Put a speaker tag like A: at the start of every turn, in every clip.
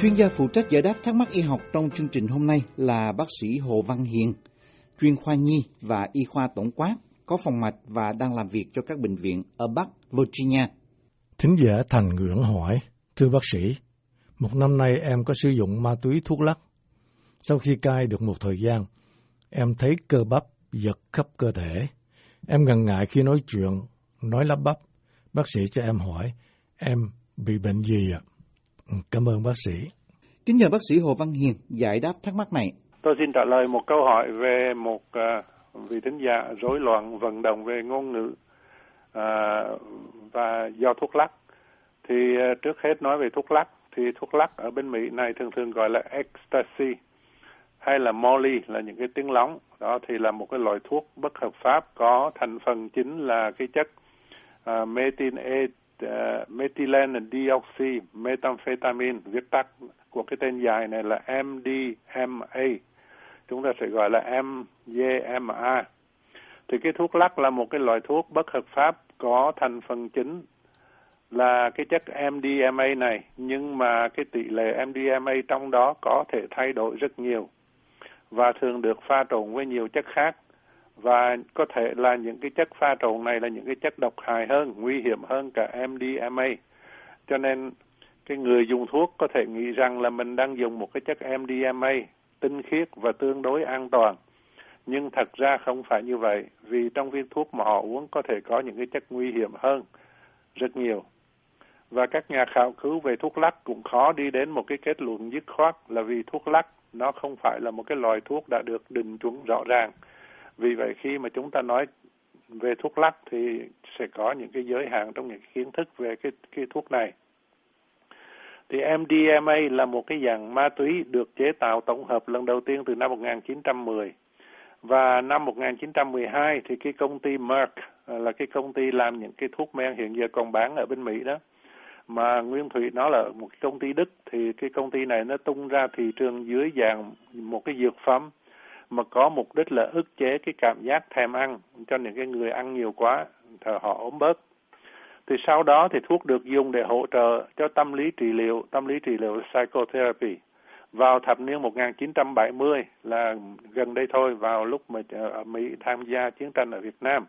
A: Chuyên gia phụ trách giải đáp thắc mắc y học trong chương trình hôm nay là bác sĩ Hồ Văn Hiền, chuyên khoa nhi và y khoa tổng quát, có phòng mạch và đang làm việc cho các bệnh viện ở Bắc Virginia.
B: Thính giả Thành Nguyễn hỏi, thưa bác sĩ, một năm nay em có sử dụng ma túy thuốc lắc. Sau khi cai được một thời gian, em thấy cơ bắp giật khắp cơ thể. Em ngần ngại khi nói chuyện, nói lắp bắp. Bác sĩ cho em hỏi, em bị bệnh gì ạ? À? Cảm ơn bác sĩ.
A: Kính nhờ bác sĩ Hồ Văn Hiền giải đáp thắc mắc này.
C: Tôi xin trả lời một câu hỏi về một uh, vị thính giả rối loạn vận động về ngôn ngữ uh, và do thuốc lắc. Thì uh, trước hết nói về thuốc lắc, thì thuốc lắc ở bên Mỹ này thường thường gọi là ecstasy hay là Molly là những cái tiếng lóng. Đó thì là một cái loại thuốc bất hợp pháp có thành phần chính là cái chất uh, methyl uh, methylene dioxy methamphetamine viết tắt của cái tên dài này là MDMA chúng ta sẽ gọi là MDMA thì cái thuốc lắc là một cái loại thuốc bất hợp pháp có thành phần chính là cái chất MDMA này nhưng mà cái tỷ lệ MDMA trong đó có thể thay đổi rất nhiều và thường được pha trộn với nhiều chất khác và có thể là những cái chất pha trộn này là những cái chất độc hại hơn, nguy hiểm hơn cả MDMA. Cho nên cái người dùng thuốc có thể nghĩ rằng là mình đang dùng một cái chất MDMA tinh khiết và tương đối an toàn. Nhưng thật ra không phải như vậy, vì trong viên thuốc mà họ uống có thể có những cái chất nguy hiểm hơn rất nhiều. Và các nhà khảo cứu về thuốc lắc cũng khó đi đến một cái kết luận dứt khoát là vì thuốc lắc nó không phải là một cái loại thuốc đã được định chuẩn rõ ràng vì vậy khi mà chúng ta nói về thuốc lắc thì sẽ có những cái giới hạn trong những kiến thức về cái cái thuốc này. Thì MDMA là một cái dạng ma túy được chế tạo tổng hợp lần đầu tiên từ năm 1910. Và năm 1912 thì cái công ty Merck à, là cái công ty làm những cái thuốc men hiện giờ còn bán ở bên Mỹ đó. Mà Nguyên Thủy nó là một cái công ty Đức thì cái công ty này nó tung ra thị trường dưới dạng một cái dược phẩm mà có mục đích là ức chế cái cảm giác thèm ăn cho những cái người ăn nhiều quá thì họ ốm bớt. Thì sau đó thì thuốc được dùng để hỗ trợ cho tâm lý trị liệu, tâm lý trị liệu psychotherapy. Vào thập niên 1970 là gần đây thôi, vào lúc mà ở Mỹ tham gia chiến tranh ở Việt Nam.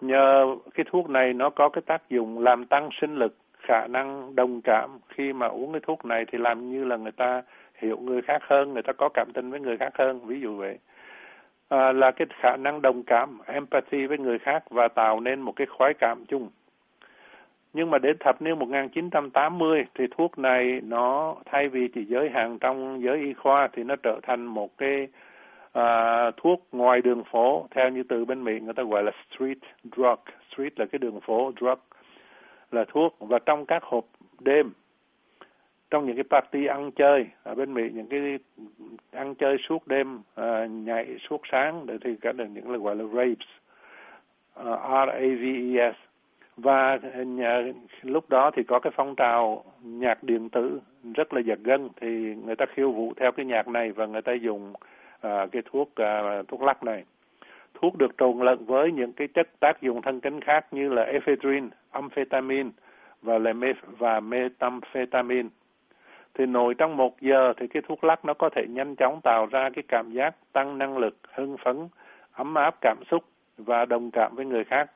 C: Nhờ cái thuốc này nó có cái tác dụng làm tăng sinh lực, khả năng đồng cảm. Khi mà uống cái thuốc này thì làm như là người ta hiểu người khác hơn người ta có cảm tình với người khác hơn ví dụ vậy. À, là cái khả năng đồng cảm empathy với người khác và tạo nên một cái khoái cảm chung. Nhưng mà đến thập niên 1980 thì thuốc này nó thay vì chỉ giới hạn trong giới y khoa thì nó trở thành một cái à, thuốc ngoài đường phố theo như từ bên Mỹ người ta gọi là street drug. Street là cái đường phố drug là thuốc. Và trong các hộp đêm trong những cái party ăn chơi ở bên Mỹ những cái ăn chơi suốt đêm uh, nhảy suốt sáng để thì cả được những là gọi là rapes uh, R A V E S. Và à, nhà, lúc đó thì có cái phong trào nhạc điện tử rất là giật gân thì người ta khiêu vũ theo cái nhạc này và người ta dùng uh, cái thuốc uh, thuốc lắc này. Thuốc được trộn lẫn với những cái chất tác dụng thần kinh khác như là ephedrine, amphetamine và là và methamphetamine thì nội trong một giờ thì cái thuốc lắc nó có thể nhanh chóng tạo ra cái cảm giác tăng năng lực, hưng phấn, ấm áp cảm xúc và đồng cảm với người khác.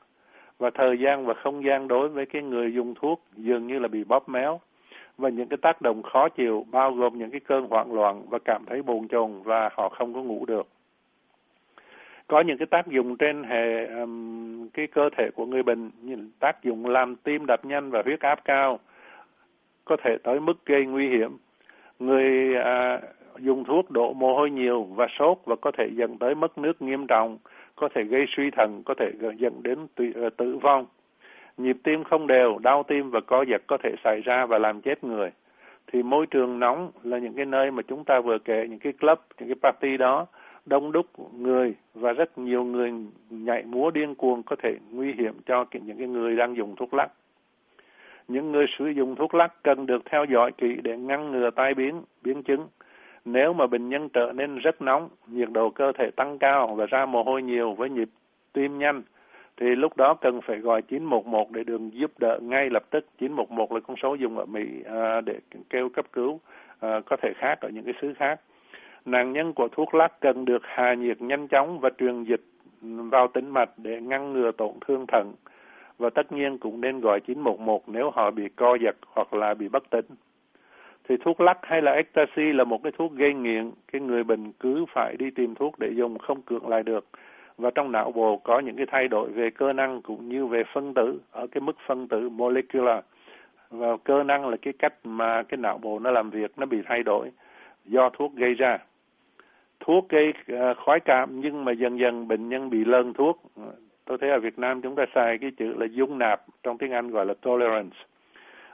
C: Và thời gian và không gian đối với cái người dùng thuốc dường như là bị bóp méo. Và những cái tác động khó chịu bao gồm những cái cơn hoảng loạn và cảm thấy bồn chồn và họ không có ngủ được. Có những cái tác dụng trên hệ um, cái cơ thể của người bệnh, như tác dụng làm tim đập nhanh và huyết áp cao, có thể tới mức gây nguy hiểm. Người à, dùng thuốc đổ mồ hôi nhiều và sốt và có thể dẫn tới mất nước nghiêm trọng, có thể gây suy thận, có thể dẫn đến tử, ờ, tử vong. Nhịp tim không đều, đau tim và co giật có thể xảy ra và làm chết người. Thì môi trường nóng là những cái nơi mà chúng ta vừa kể, những cái club, những cái party đó, đông đúc người và rất nhiều người nhảy múa điên cuồng có thể nguy hiểm cho những cái người đang dùng thuốc lắc những người sử dụng thuốc lắc cần được theo dõi kỹ để ngăn ngừa tai biến, biến chứng. Nếu mà bệnh nhân trở nên rất nóng, nhiệt độ cơ thể tăng cao và ra mồ hôi nhiều với nhịp tim nhanh, thì lúc đó cần phải gọi 911 để được giúp đỡ ngay lập tức. 911 là con số dùng ở Mỹ à, để kêu cấp cứu à, có thể khác ở những cái xứ khác. Nạn nhân của thuốc lắc cần được hạ nhiệt nhanh chóng và truyền dịch vào tĩnh mạch để ngăn ngừa tổn thương thận và tất nhiên cũng nên gọi 911 nếu họ bị co giật hoặc là bị bất tỉnh. Thì thuốc lắc hay là ecstasy là một cái thuốc gây nghiện, cái người bệnh cứ phải đi tìm thuốc để dùng không cưỡng lại được. Và trong não bộ có những cái thay đổi về cơ năng cũng như về phân tử ở cái mức phân tử molecular. Và cơ năng là cái cách mà cái não bộ nó làm việc nó bị thay đổi do thuốc gây ra thuốc gây khói khoái cảm nhưng mà dần dần bệnh nhân bị lơn thuốc tôi thấy ở Việt Nam chúng ta xài cái chữ là dung nạp trong tiếng Anh gọi là tolerance.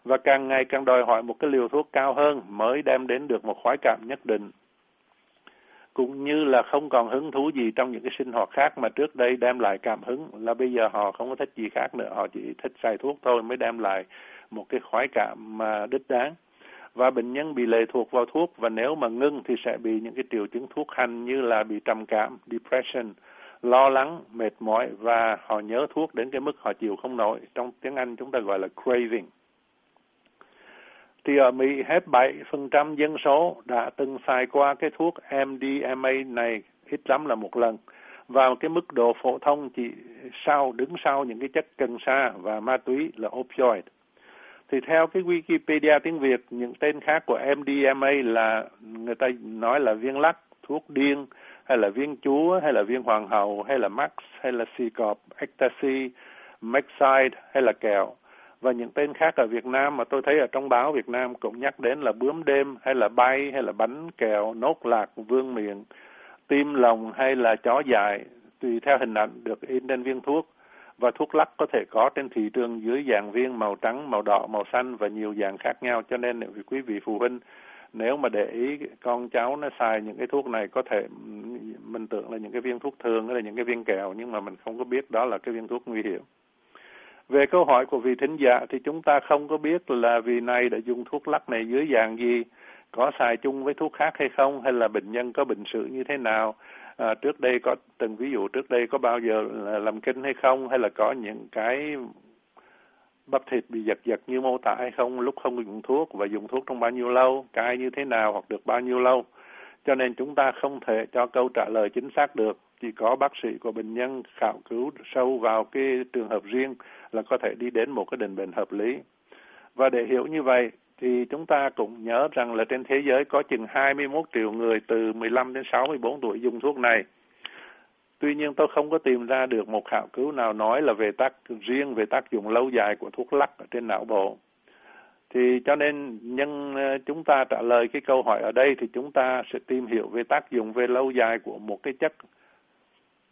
C: Và càng ngày càng đòi hỏi một cái liều thuốc cao hơn mới đem đến được một khoái cảm nhất định. Cũng như là không còn hứng thú gì trong những cái sinh hoạt khác mà trước đây đem lại cảm hứng là bây giờ họ không có thích gì khác nữa họ chỉ thích xài thuốc thôi mới đem lại một cái khoái cảm mà đích đáng. Và bệnh nhân bị lệ thuộc vào thuốc và nếu mà ngưng thì sẽ bị những cái triệu chứng thuốc hành như là bị trầm cảm, depression, lo lắng, mệt mỏi và họ nhớ thuốc đến cái mức họ chịu không nổi. Trong tiếng Anh chúng ta gọi là craving. Thì ở Mỹ hết 7% dân số đã từng xài qua cái thuốc MDMA này ít lắm là một lần và cái mức độ phổ thông chỉ sau đứng sau những cái chất cần sa và ma túy là opioid. Thì theo cái Wikipedia tiếng Việt, những tên khác của MDMA là người ta nói là viên lắc, thuốc điên, hay là viên chúa, hay là viên hoàng hậu, hay là max, hay là si cọp, ecstasy, maxide, hay là kẹo. Và những tên khác ở Việt Nam mà tôi thấy ở trong báo Việt Nam cũng nhắc đến là bướm đêm, hay là bay, hay là bánh kẹo, nốt lạc, vương miệng, tim lòng hay là chó dại, tùy theo hình ảnh được in trên viên thuốc và thuốc lắc có thể có trên thị trường dưới dạng viên màu trắng, màu đỏ, màu xanh và nhiều dạng khác nhau. Cho nên nếu quý vị phụ huynh nếu mà để ý con cháu nó xài những cái thuốc này có thể mình tưởng là những cái viên thuốc thường là những cái viên kẹo nhưng mà mình không có biết đó là cái viên thuốc nguy hiểm. Về câu hỏi của vị thính giả thì chúng ta không có biết là vị này đã dùng thuốc lắc này dưới dạng gì, có xài chung với thuốc khác hay không, hay là bệnh nhân có bệnh sử như thế nào, à, trước đây có từng ví dụ trước đây có bao giờ là làm kinh hay không hay là có những cái bắp thịt bị giật giật như mô tả hay không, lúc không dùng thuốc và dùng thuốc trong bao nhiêu lâu, cai như thế nào hoặc được bao nhiêu lâu cho nên chúng ta không thể cho câu trả lời chính xác được, chỉ có bác sĩ của bệnh nhân khảo cứu sâu vào cái trường hợp riêng là có thể đi đến một cái định bệnh hợp lý và để hiểu như vậy thì chúng ta cũng nhớ rằng là trên thế giới có chừng 21 triệu người từ 15 đến 64 tuổi dùng thuốc này. Tuy nhiên tôi không có tìm ra được một khảo cứu nào nói là về tác riêng về tác dụng lâu dài của thuốc lắc ở trên não bộ. Thì cho nên nhân ờ, chúng ta trả lời cái câu hỏi ở đây thì chúng ta sẽ tìm hiểu về tác dụng về lâu dài của một cái chất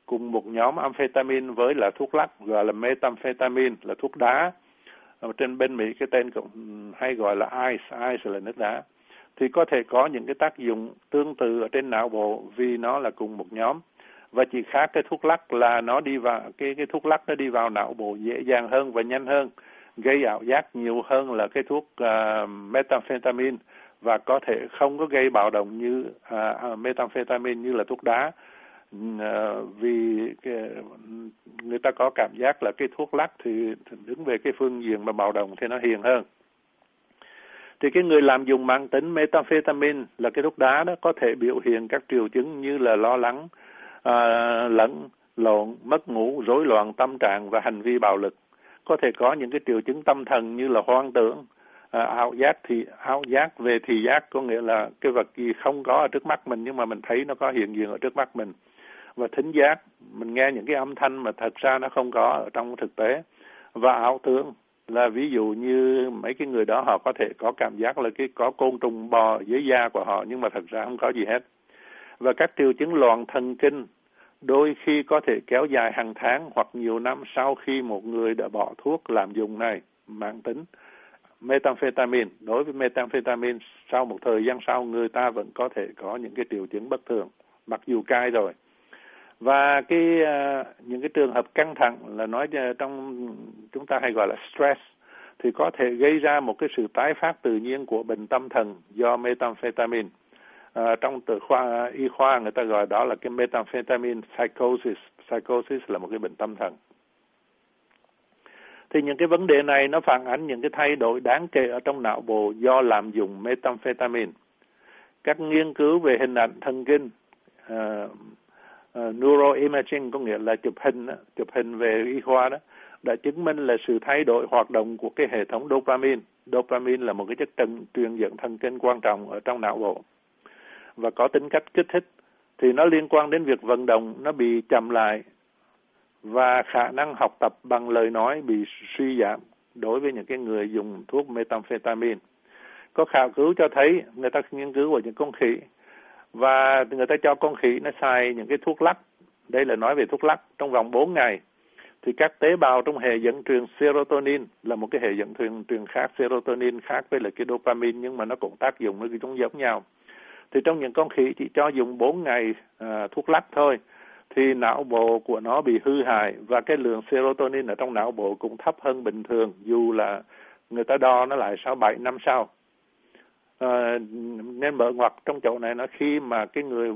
C: cùng một nhóm amphetamine với là thuốc lắc gọi là methamphetamine là thuốc đá. Ở trên bên Mỹ cái tên cũng hay gọi là ice, ice là nước đá. Thì có thể có những cái tác dụng tương tự ở trên não bộ vì nó là cùng một nhóm và chỉ khác cái thuốc lắc là nó đi vào cái cái thuốc lắc nó đi vào não bộ dễ dàng hơn và nhanh hơn gây ảo giác nhiều hơn là cái thuốc uh, methamphetamine. Và có thể không có gây bạo động như uh, methamphetamine như là thuốc đá. Uh, vì người ta có cảm giác là cái thuốc lắc thì đứng về cái phương diện mà bạo động thì nó hiền hơn. Thì cái người làm dùng mang tính methamphetamine là cái thuốc đá đó có thể biểu hiện các triệu chứng như là lo lắng à, lẫn lộn mất ngủ rối loạn tâm trạng và hành vi bạo lực. Có thể có những cái triệu chứng tâm thần như là hoang tưởng à, ảo giác thì ảo giác về thị giác có nghĩa là cái vật gì không có ở trước mắt mình nhưng mà mình thấy nó có hiện diện ở trước mắt mình. Và thính giác mình nghe những cái âm thanh mà thật ra nó không có ở trong thực tế. Và ảo tưởng là ví dụ như mấy cái người đó họ có thể có cảm giác là cái có côn trùng bò dưới da của họ nhưng mà thật ra không có gì hết. Và các triệu chứng loạn thần kinh đôi khi có thể kéo dài hàng tháng hoặc nhiều năm sau khi một người đã bỏ thuốc làm dùng này mang tính methamphetamine đối với methamphetamine sau một thời gian sau người ta vẫn có thể có những cái triệu chứng bất thường mặc dù cai rồi và cái uh, những cái trường hợp căng thẳng là nói à, trong chúng ta hay gọi là stress thì có thể gây ra một cái sự tái phát tự nhiên của bệnh tâm thần do methamphetamine. À, trong từ khoa y khoa người ta gọi đó là cái methamphetamine psychosis. Psychosis là một cái bệnh tâm thần. thì những cái vấn đề này nó phản ánh những cái thay đổi đáng kể ở trong não bộ do làm dùng methamphetamine các nghiên cứu về hình ảnh thần kinh uh, uh, neuroimaging có nghĩa là chụp hình chụp hình về y khoa đó đã chứng minh là sự thay đổi hoạt động của cái hệ thống dopamine dopamine là một cái chất trần truyền dẫn thần kinh quan trọng ở trong não bộ và có tính cách kích thích, thì nó liên quan đến việc vận động, nó bị chậm lại và khả năng học tập bằng lời nói bị suy giảm đối với những cái người dùng thuốc methamphetamine. Có khảo cứu cho thấy, người ta nghiên cứu của những con khỉ và người ta cho con khỉ nó xài những cái thuốc lắc. Đây là nói về thuốc lắc trong vòng 4 ngày, thì các tế bào trong hệ dẫn truyền serotonin là một cái hệ dẫn truyền truyền khác serotonin khác với lại cái dopamine, nhưng mà nó cũng tác dụng nó cũng giống nhau thì trong những con khỉ chỉ cho dùng 4 ngày à, thuốc lắc thôi thì não bộ của nó bị hư hại và cái lượng serotonin ở trong não bộ cũng thấp hơn bình thường dù là người ta đo nó lại sau 7 năm sau. À, nên mở ngoặt trong chỗ này nó khi mà cái người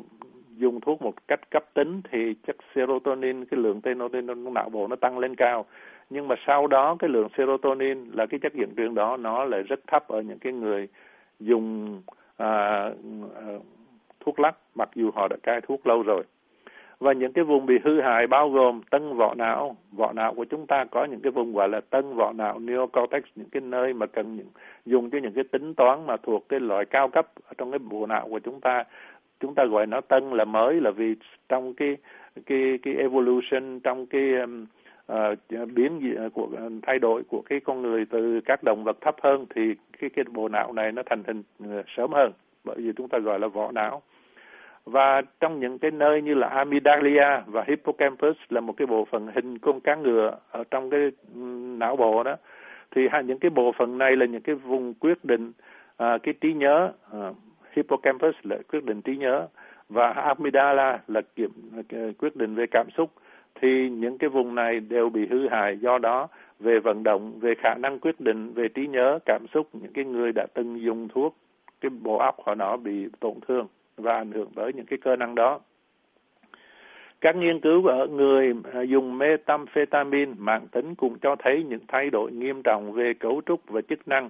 C: dùng thuốc một cách cấp tính thì chất serotonin cái lượng serotonin trong não bộ nó tăng lên cao nhưng mà sau đó cái lượng serotonin là cái chất dẫn truyền đó nó lại rất thấp ở những cái người dùng À, à, thuốc lắc mặc dù họ đã cai thuốc lâu rồi. Và những cái vùng bị hư hại bao gồm tân vỏ não. Vỏ não của chúng ta có những cái vùng gọi là tân vỏ não neocortex những cái nơi mà cần những, dùng cho những cái tính toán mà thuộc cái loại cao cấp ở trong cái bộ não của chúng ta. Chúng ta gọi nó tân là mới là vì trong cái cái cái evolution trong cái um, uh, biến ờ, của uh, thay đổi của cái con người từ các động vật thấp hơn thì cái cái bộ não này nó thành hình uh, sớm hơn bởi vì chúng ta gọi là vỏ não. Và trong những cái nơi như là amygdala và hippocampus là một cái bộ phận hình con cá ngựa ở trong cái não bộ đó thì hai những cái bộ phận này là những cái vùng quyết định à, cái trí nhớ à, hippocampus là quyết định trí nhớ và amygdala là kiểm quyết định về cảm xúc thì những cái vùng này đều bị hư hại do đó về vận động về khả năng quyết định về trí nhớ cảm xúc những cái người đã từng dùng thuốc cái bộ óc họ nó bị tổn thương và ảnh hưởng tới những cái cơ năng đó. Các nghiên cứu ở người à, dùng methamphetamine mạng tính cũng cho thấy những thay đổi nghiêm trọng về cấu trúc và chức năng.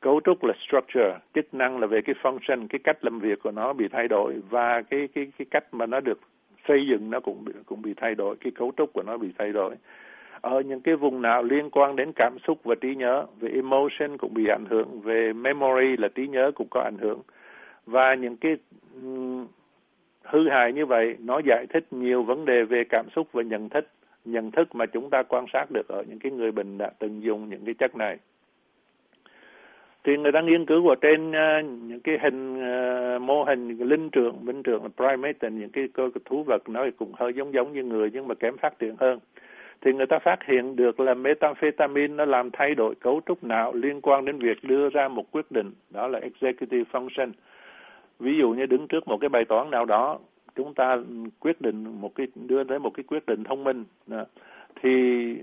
C: Cấu trúc là structure, chức năng là về cái function, cái cách làm việc của nó bị thay đổi và cái cái cái cách mà nó được xây dựng nó cũng bị, cũng bị thay đổi, cái cấu trúc của nó bị thay đổi. Ở những cái vùng nào liên quan đến cảm xúc và trí nhớ, về emotion cũng bị ảnh hưởng, về memory là trí nhớ cũng có ảnh hưởng và những cái hư hại như vậy nó giải thích nhiều vấn đề về cảm xúc và nhận thức nhận thức mà chúng ta quan sát được ở những cái người bệnh đã từng dùng những cái chất này thì người ta nghiên cứu ở trên uh, những cái hình uh, mô hình linh trưởng linh trưởng là primate những cái cơ thú vật nó cũng hơi giống giống như người nhưng mà kém phát triển hơn. Thì người ta phát hiện được là methamphetamine nó làm thay đổi cấu trúc não liên quan đến việc đưa ra một quyết định đó là executive function. Ví dụ như đứng trước một cái bài toán nào đó chúng ta quyết định một cái đưa tới một cái quyết định thông minh thì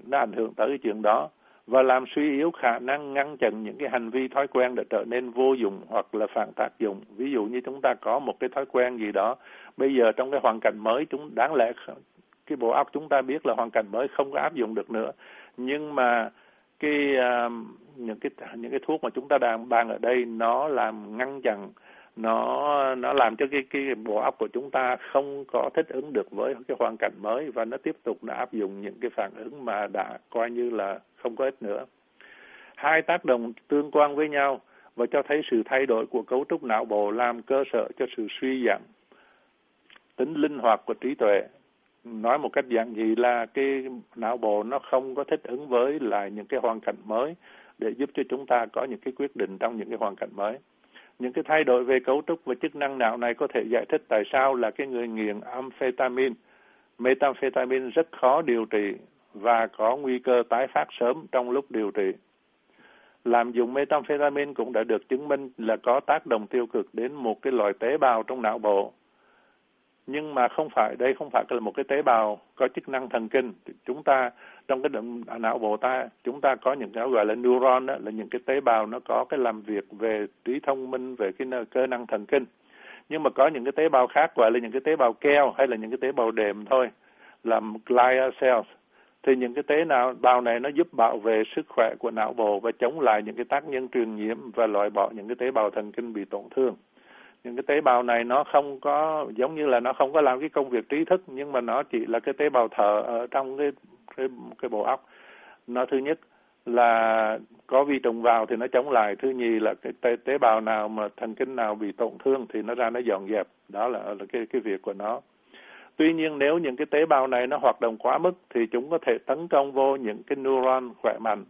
C: nó ảnh hưởng tới cái chuyện đó và làm suy yếu khả năng ngăn chặn những cái hành vi thói quen đã trở nên vô dụng hoặc là phản tác dụng. Ví dụ như chúng ta có một cái thói quen gì đó bây giờ trong cái hoàn cảnh mới chúng đáng lẽ cái bộ óc chúng ta biết là hoàn cảnh mới không có áp dụng được nữa. Nhưng mà cái uh, những cái những cái thuốc mà chúng ta đang bàn ở đây nó làm ngăn chặn nó nó làm cho cái cái bộ óc của chúng ta không có thích ứng được với cái hoàn cảnh mới và nó tiếp tục đã áp dụng những cái phản ứng mà đã coi như là không có ích nữa. Hai tác động tương quan với nhau và cho thấy sự thay đổi của cấu trúc não bộ làm cơ sở cho sự suy giảm tính linh hoạt của trí tuệ. Nói một cách giản dị là cái não bộ nó không có thích ứng với lại những cái hoàn cảnh mới để giúp cho chúng ta có những cái quyết định trong những cái hoàn cảnh mới. Những cái thay đổi về cấu trúc và chức năng não này có thể giải thích tại sao là cái người nghiện amphetamine, methamphetamine rất khó điều trị và có nguy cơ tái phát sớm trong lúc điều trị. Làm dùng methamphetamine cũng đã được chứng minh là có tác động tiêu cực đến một cái loại tế bào trong não bộ. Nhưng mà không phải, đây không phải là một cái tế bào có chức năng thần kinh. Chúng ta, trong cái não bộ ta, chúng ta có những cái gọi là neuron đó, là những cái tế bào nó có cái làm việc về trí thông minh, về cái cơ năng thần kinh. Nhưng mà có những cái tế bào khác, gọi là những cái tế bào keo hay là những cái tế bào đệm thôi, làm glia cells thì những cái tế nào bào này nó giúp bảo vệ sức khỏe của não bộ và chống lại những cái tác nhân truyền nhiễm và loại bỏ những cái tế bào thần kinh bị tổn thương. Những cái tế bào này nó không có giống như là nó không có làm cái công việc trí thức nhưng mà nó chỉ là cái tế bào thở ở trong cái cái, cái bộ óc. Nó thứ nhất là có vi trùng vào thì nó chống lại thứ nhì là cái tế, tế bào nào mà thần kinh nào bị tổn thương thì nó ra nó dọn dẹp. Đó là, là cái cái việc của nó tuy nhiên nếu những cái tế bào này nó hoạt động quá mức thì chúng có thể tấn công vô những cái neuron khỏe mạnh.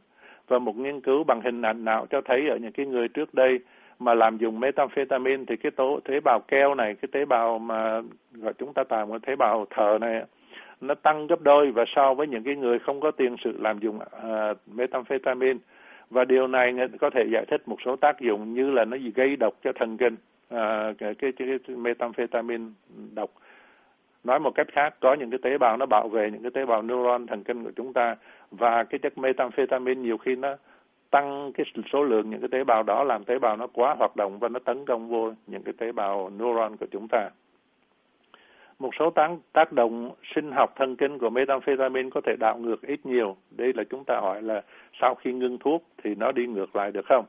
C: Và một nghiên cứu bằng hình ảnh não cho thấy ở những cái người trước đây mà làm dùng methamphetamine thì cái tố tế bào keo này cái tế bào mà gọi chúng ta tạm gọi tế bào thờ này nó tăng gấp đôi và so với những cái người không có tiền sử làm dùng uh, methamphetamine. Và điều này có thể giải thích một số tác dụng như là nó gây độc cho thần kinh uh, cái, cái, cái methamphetamine độc nói một cách khác có những cái tế bào nó bảo vệ những cái tế bào neuron thần kinh của chúng ta và cái chất methamphetamine nhiều khi nó tăng cái số lượng những cái tế bào đó làm tế bào nó quá hoạt động và nó tấn công vô những cái tế bào neuron của chúng ta một số tác, tác động sinh học thần kinh của methamphetamine có thể đảo ngược ít nhiều. Đây là chúng ta hỏi là sau khi ngưng thuốc thì nó đi ngược lại được không?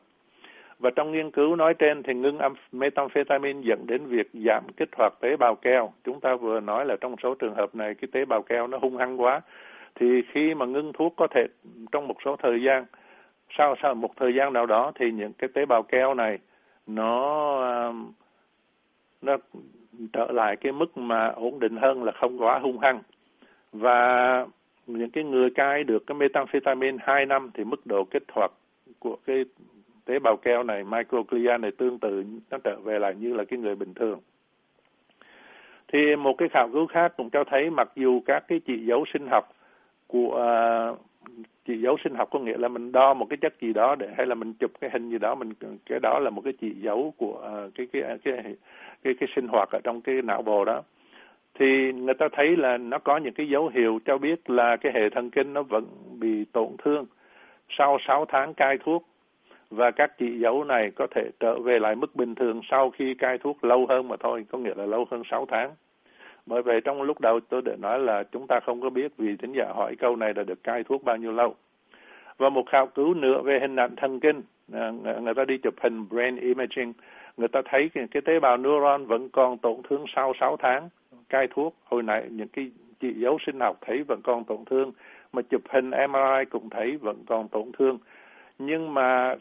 C: Và trong nghiên cứu nói trên thì ngưng methamphetamine dẫn đến việc giảm kích hoạt tế bào keo. Chúng ta vừa nói là trong số trường hợp này cái tế bào keo nó hung hăng quá. Thì khi mà ngưng thuốc có thể trong một số thời gian, sau sau một thời gian nào đó thì những cái tế bào keo này nó um, nó trở lại cái mức mà ổn định hơn là không quá hung hăng và những cái người cai được cái methamphetamine 2 năm thì mức độ kích hoạt của cái tế bào keo này microglia này tương tự nó trở về lại như là cái người bình thường. Thì một cái khảo cứu khác cũng cho thấy mặc dù các cái chỉ dấu sinh học của uh, chỉ dấu sinh học có nghĩa là mình đo một cái chất gì đó để hay là mình chụp cái hình gì đó mình cái đó là một cái chỉ dấu của uh, cái cái cái cái cái sinh hoạt ở trong cái não bộ đó. Thì người ta thấy là nó có những cái dấu hiệu cho biết là cái hệ thần kinh nó vẫn bị tổn thương. Sau 6 tháng cai thuốc và các chỉ dấu này có thể trở về lại mức bình thường sau khi cai thuốc lâu hơn mà thôi, có nghĩa là lâu hơn 6 tháng. Bởi vậy trong lúc đầu tôi đã nói là chúng ta không có biết vì thính giả hỏi câu này là được cai thuốc bao nhiêu lâu. Và một khảo cứu nữa về hình ảnh thần kinh, à, người ta đi chụp hình brain imaging người ta thấy cái, cái tế bào neuron vẫn còn tổn thương sau 6 tháng cai thuốc hồi nãy những cái chỉ dấu sinh học thấy vẫn còn tổn thương mà chụp hình MRI cũng thấy vẫn còn tổn thương nhưng mà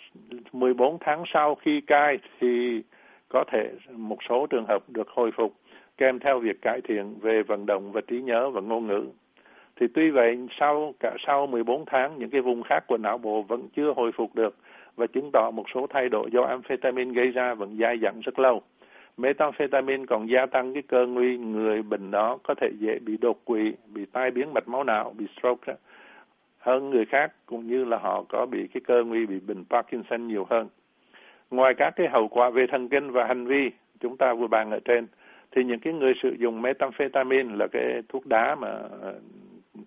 C: 14 tháng sau khi cai thì có thể một số trường hợp được hồi phục kèm theo việc cải thiện về vận động và trí nhớ và ngôn ngữ. Thì tuy vậy sau cả sau 14 tháng những cái vùng khác của não bộ vẫn chưa hồi phục được và chứng tỏ một số thay đổi do amphetamine gây ra vẫn dai dẳng rất lâu. Methamphetamine còn gia tăng cái cơ nguy người bệnh đó có thể dễ bị đột quỵ, bị tai biến mạch máu não, bị stroke hơn người khác, cũng như là họ có bị cái cơ nguy, bị bệnh Parkinson nhiều hơn. Ngoài các cái hậu quả về thần kinh và hành vi chúng ta vừa bàn ở trên, thì những cái người sử dụng methamphetamine là cái thuốc đá mà ờ,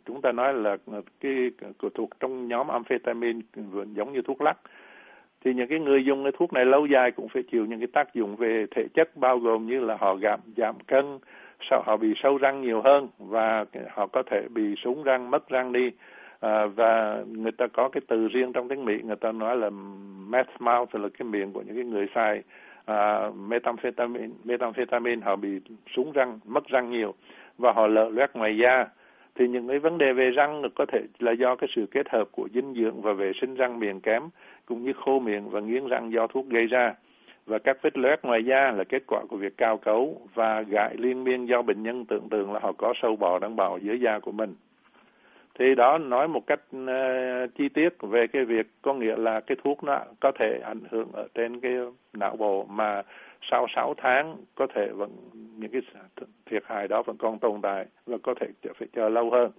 C: chúng ta nói là cái thuộc trong nhóm amphetamine giống như thuốc lắc thì những cái người dùng cái thuốc này lâu dài cũng phải chịu những cái tác dụng về thể chất, bao gồm như là họ giảm giảm cân sau họ bị sâu răng nhiều hơn và họ có thể bị súng răng, mất răng đi à, và người ta có cái từ riêng trong tiếng Mỹ người ta nói là meth mouth là cái miệng của những cái người xài à, methamphetamine methamphetamine họ bị súng răng mất răng nhiều và họ lợ loét ngoài da. Thì những cái vấn đề về răng có thể là do cái sự kết hợp của dinh dưỡng và vệ sinh răng miệng kém cũng như khô miệng và nghiến răng do thuốc gây ra. Và các vết loét ngoài da là kết quả của việc cao cấu và gại liên miên do bệnh nhân tưởng tượng là họ có sâu bò đang bò dưới da của mình thì đó nói một cách uh, chi tiết về cái việc có nghĩa là cái thuốc nó có thể ảnh hưởng ở trên cái não bộ mà sau 6 tháng có thể vẫn những cái thiệt hại đó vẫn còn tồn tại và có thể phải chờ lâu hơn.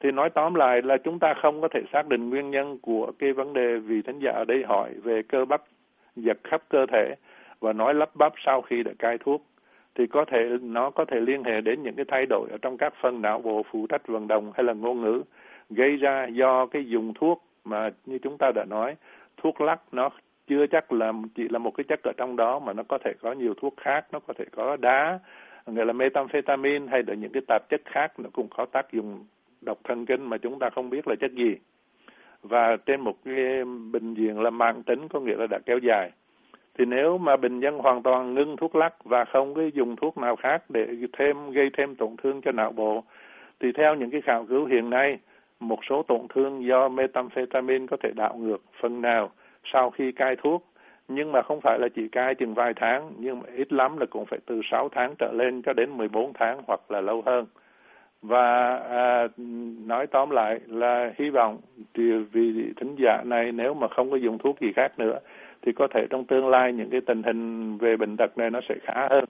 C: Thì nói tóm lại là chúng ta không có thể xác định nguyên nhân của cái vấn đề vì thánh giả ở đây hỏi về cơ bắp giật khắp cơ thể và nói lắp bắp sau khi đã cai thuốc thì có thể nó có thể liên hệ đến những cái thay đổi ở trong các phần não bộ phụ trách vận động hay là ngôn ngữ. Gây ra do cái dùng thuốc mà như chúng ta đã nói, thuốc lắc nó chưa chắc là, chỉ là một cái chất ở trong đó mà nó có thể có nhiều thuốc khác, nó có thể có đá nghĩa là methamphetamine hay là những cái tạp chất khác nó cũng có tác dụng độc thần kinh mà chúng ta không biết là chất gì. Và trên một cái bệnh viện là mạng tính có nghĩa là đã kéo dài thì nếu mà bệnh nhân hoàn toàn ngưng thuốc lắc và không cái dùng thuốc nào khác để thêm gây thêm tổn thương cho não bộ thì theo những cái khảo cứu hiện nay một số tổn thương do methamphetamine có thể đảo ngược phần nào sau khi cai thuốc. Nhưng mà không phải là chỉ cai chừng vài tháng nhưng mà ít lắm là cũng phải từ 6 tháng trở lên cho đến 14 tháng hoặc là lâu hơn. Và à, nói tóm lại là hy vọng thì vì thính giả này nếu mà không có dùng thuốc gì khác nữa thì có thể trong tương lai những cái tình hình về bệnh tật này nó sẽ khá hơn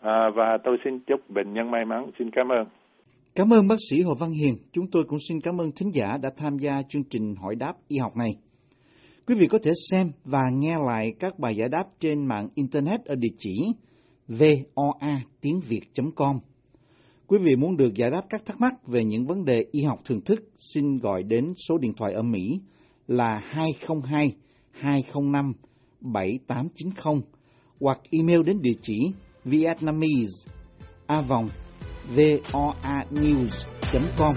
C: à, và tôi xin chúc bệnh nhân may mắn xin cảm ơn
A: Cảm ơn bác sĩ Hồ Văn Hiền. Chúng tôi cũng xin cảm ơn thính giả đã tham gia chương trình hỏi đáp y học này. Quý vị có thể xem và nghe lại các bài giải đáp trên mạng Internet ở địa chỉ voa tiếng việt.com. Quý vị muốn được giải đáp các thắc mắc về những vấn đề y học thường thức, xin gọi đến số điện thoại ở Mỹ là 202 205 7890 hoặc email đến địa chỉ vietnamese a vòng voanews.com